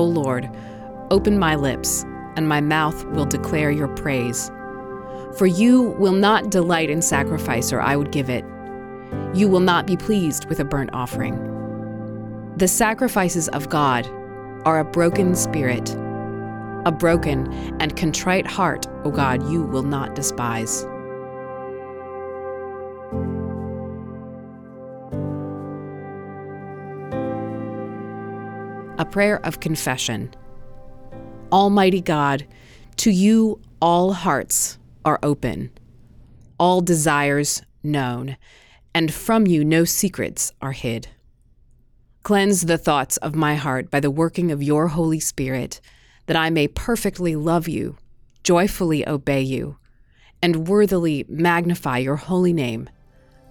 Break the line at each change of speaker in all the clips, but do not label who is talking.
O Lord, open my lips, and my mouth will declare your praise. For you will not delight in sacrifice, or I would give it. You will not be pleased with a burnt offering. The sacrifices of God are a broken spirit. A broken and contrite heart, O God, you will not despise. A prayer of confession. Almighty God, to you all hearts are open, all desires known, and from you no secrets are hid. Cleanse the thoughts of my heart by the working of your Holy Spirit, that I may perfectly love you, joyfully obey you, and worthily magnify your holy name.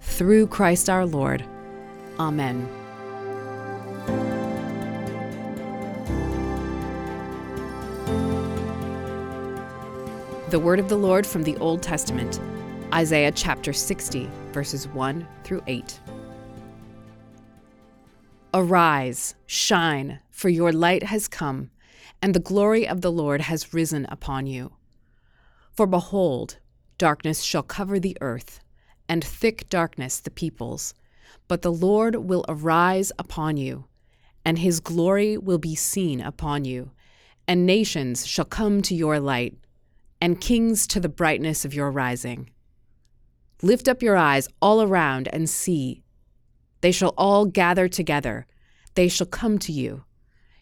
Through Christ our Lord. Amen. The word of the Lord from the Old Testament, Isaiah chapter 60, verses 1 through 8. Arise, shine, for your light has come, and the glory of the Lord has risen upon you. For behold, darkness shall cover the earth, and thick darkness the peoples. But the Lord will arise upon you, and his glory will be seen upon you, and nations shall come to your light and kings to the brightness of your rising. Lift up your eyes all around and see. They shall all gather together, they shall come to you.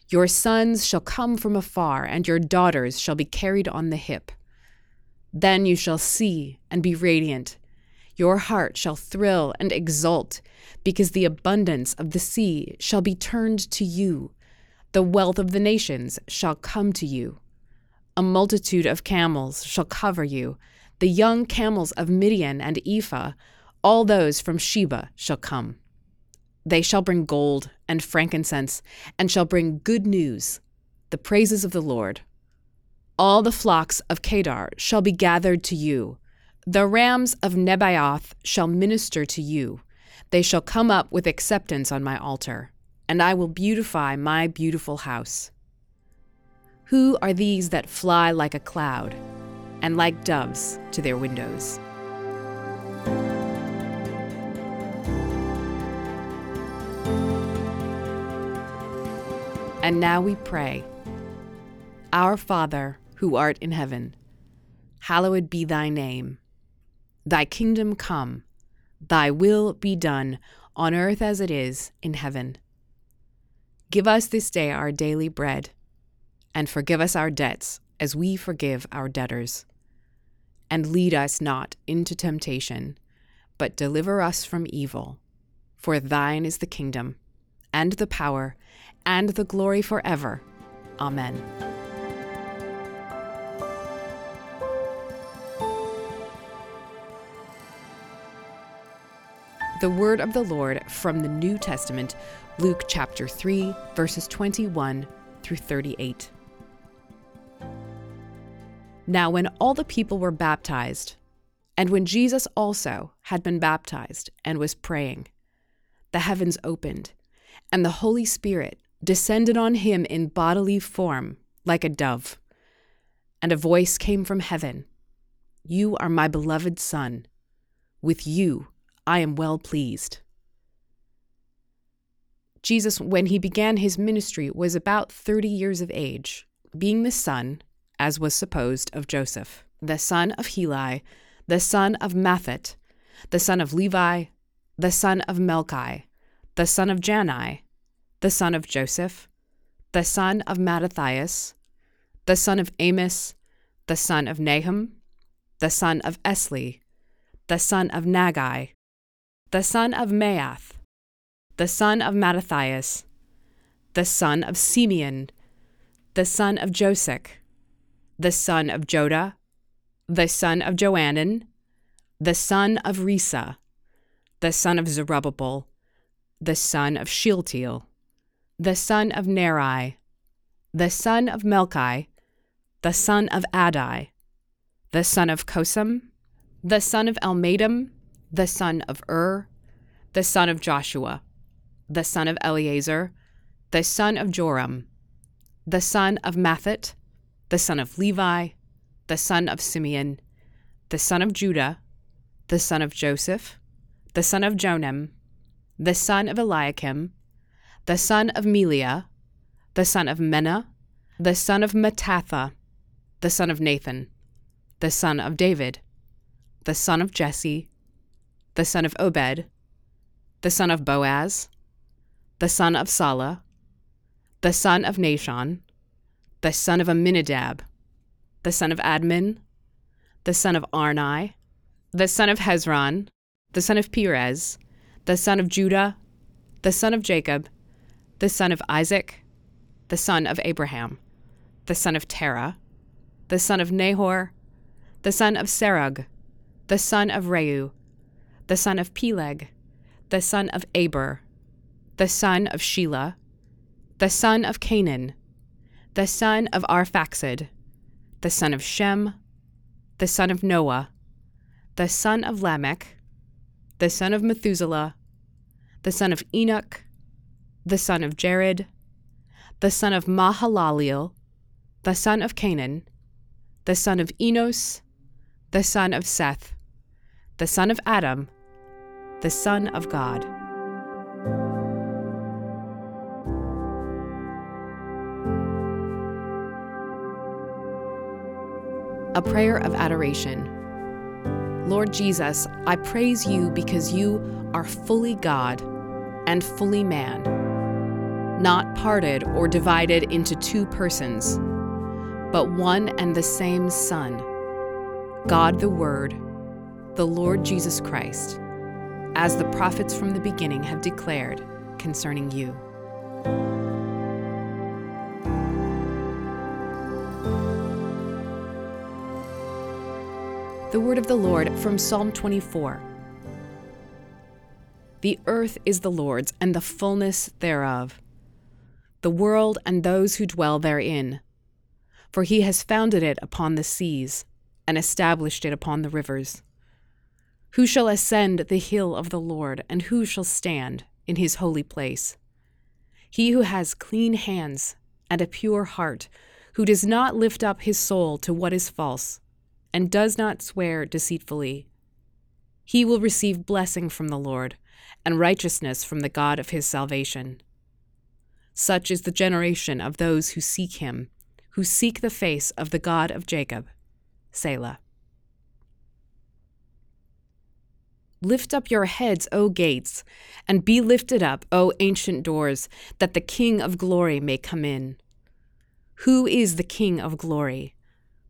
Your sons shall come from afar, and your daughters shall be carried on the hip. Then you shall see and be radiant. Your heart shall thrill and exult, because the abundance of the sea shall be turned to you. The wealth of the nations shall come to you. A multitude of camels shall cover you, the young camels of Midian and Ephah, all those from Sheba shall come. They shall bring gold and frankincense, and shall bring good news, the praises of the Lord. All the flocks of Kedar shall be gathered to you. The rams of Nebaioth shall minister to you. They shall come up with acceptance on my altar, and I will beautify my beautiful house. Who are these that fly like a cloud, and like doves to their windows? And now we pray Our Father, who art in heaven, hallowed be thy name. Thy kingdom come, thy will be done, on earth as it is in heaven. Give us this day our daily bread and forgive us our debts as we forgive our debtors. And lead us not into temptation, but deliver us from evil. For thine is the kingdom, and the power, and the glory forever. Amen. The word of the Lord from the New Testament, Luke chapter 3, verses 21 through 38. Now, when all the people were baptized, and when Jesus also had been baptized and was praying, the heavens opened, and the Holy Spirit descended on him in bodily form like a dove. And a voice came from heaven You are my beloved Son. With you I am well pleased. Jesus, when he began his ministry, was about 30 years of age, being the son as was supposed of Joseph, the son of Heli, the son of Matthat, the son of Levi, the son of Melchi, the son of Jannai, the son of Joseph, the son of Mattathias, the son of Amos, the son of Nahum, the son of Esli, the son of Naggai, the son of Maath, the son of Mattathias, the son of Semein, the son of Josech, the son of Joda, the son of Joanan, the son of Rhesa, the son of Zerubbabel, the son of Shealtiel, the son of Neri, the son of Melchi, the son of Addi, the son of Cosam, the son of Elmadam, the son of Ur, the son of Joshua, the son of Eliezer, the son of Jorim, the son of Matthat, the son of Levi, the son of Simeon, the son of Judah, the son of Joseph, the son of Jonam, the son of Eliakim, the son of Melea, the son of Menna, the son of Mattatha, the son of Nathan, the son of David, the son of Jesse, the son of Obed, the son of Boaz, the son of Sala, the son of Nahshon, the son of Amminadab, the son of Admin, the son of Arni, the son of Hezron, the son of Perez, the son of Judah, the son of Jacob, the son of Isaac, the son of Abraham, the son of Terah, the son of Nahor, the son of Serug, the son of Reu, the son of Peleg, the son of Eber, the son of Shelah, the son of Cainan, the son of Arphaxad, the son of Shem, the son of Noah, the son of Lamech, the son of Methuselah, the son of Enoch, the son of Jared, the son of Mahalaleel, the son of Cainan, the son of Enos, the son of Seth, the son of Adam, the Son of God. A prayer of adoration. Lord Jesus, I praise you because you are fully God and fully man, not parted or divided into two persons, but one and the same Son, God the Word, the Lord Jesus Christ, as the prophets from the beginning have declared concerning you. The word of the Lord from Psalm 24. The earth is the Lord's, and the fullness thereof, the world and those who dwell therein. For he has founded it upon the seas, and established it upon the rivers. Who shall ascend the hill of the Lord, and who shall stand in his holy place? He who has clean hands and a pure heart, who does not lift up his soul to what is false and does not swear deceitfully. He will receive blessing from the Lord and righteousness from the God of his salvation. Such is the generation of those who seek him, who seek the face of the God of Jacob. Selah. Lift up your heads, O gates, and be lifted up, O ancient doors, that the King of glory may come in. Who is the King of glory?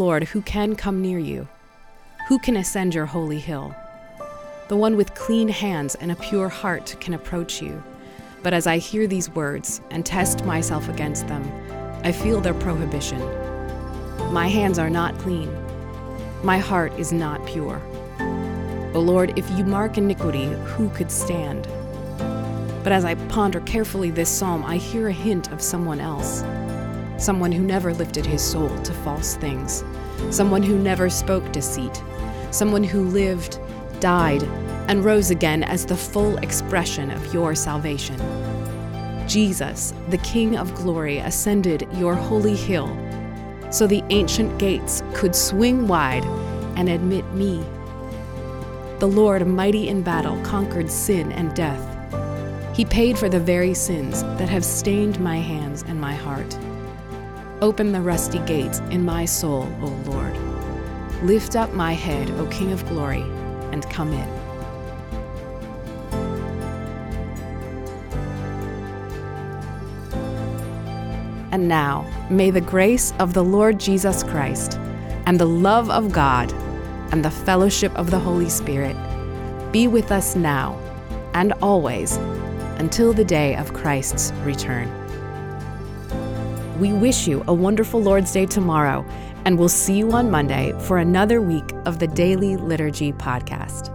Lord, who can come near you? Who can ascend your holy hill? The one with clean hands and a pure heart can approach you. But as I hear these words and test myself against them, I feel their prohibition. My hands are not clean. My heart is not pure. O Lord, if you mark iniquity, who could stand? But as I ponder carefully this psalm, I hear a hint of someone else someone who never lifted his soul to false things, someone who never spoke deceit, someone who lived, died, and rose again as the full expression of your salvation. Jesus, the King of glory, ascended your holy hill so the ancient gates could swing wide and admit me. The Lord, mighty in battle, conquered sin and death. He paid for the very sins that have stained my hands and my heart. Open the rusty gates in my soul, O Lord. Lift up my head, O King of glory, and come in. And now, may the grace of the Lord Jesus Christ, and the love of God, and the fellowship of the Holy Spirit be with us now and always until the day of Christ's return. We wish you a wonderful Lord's Day tomorrow, and we'll see you on Monday for another week of the Daily Liturgy Podcast.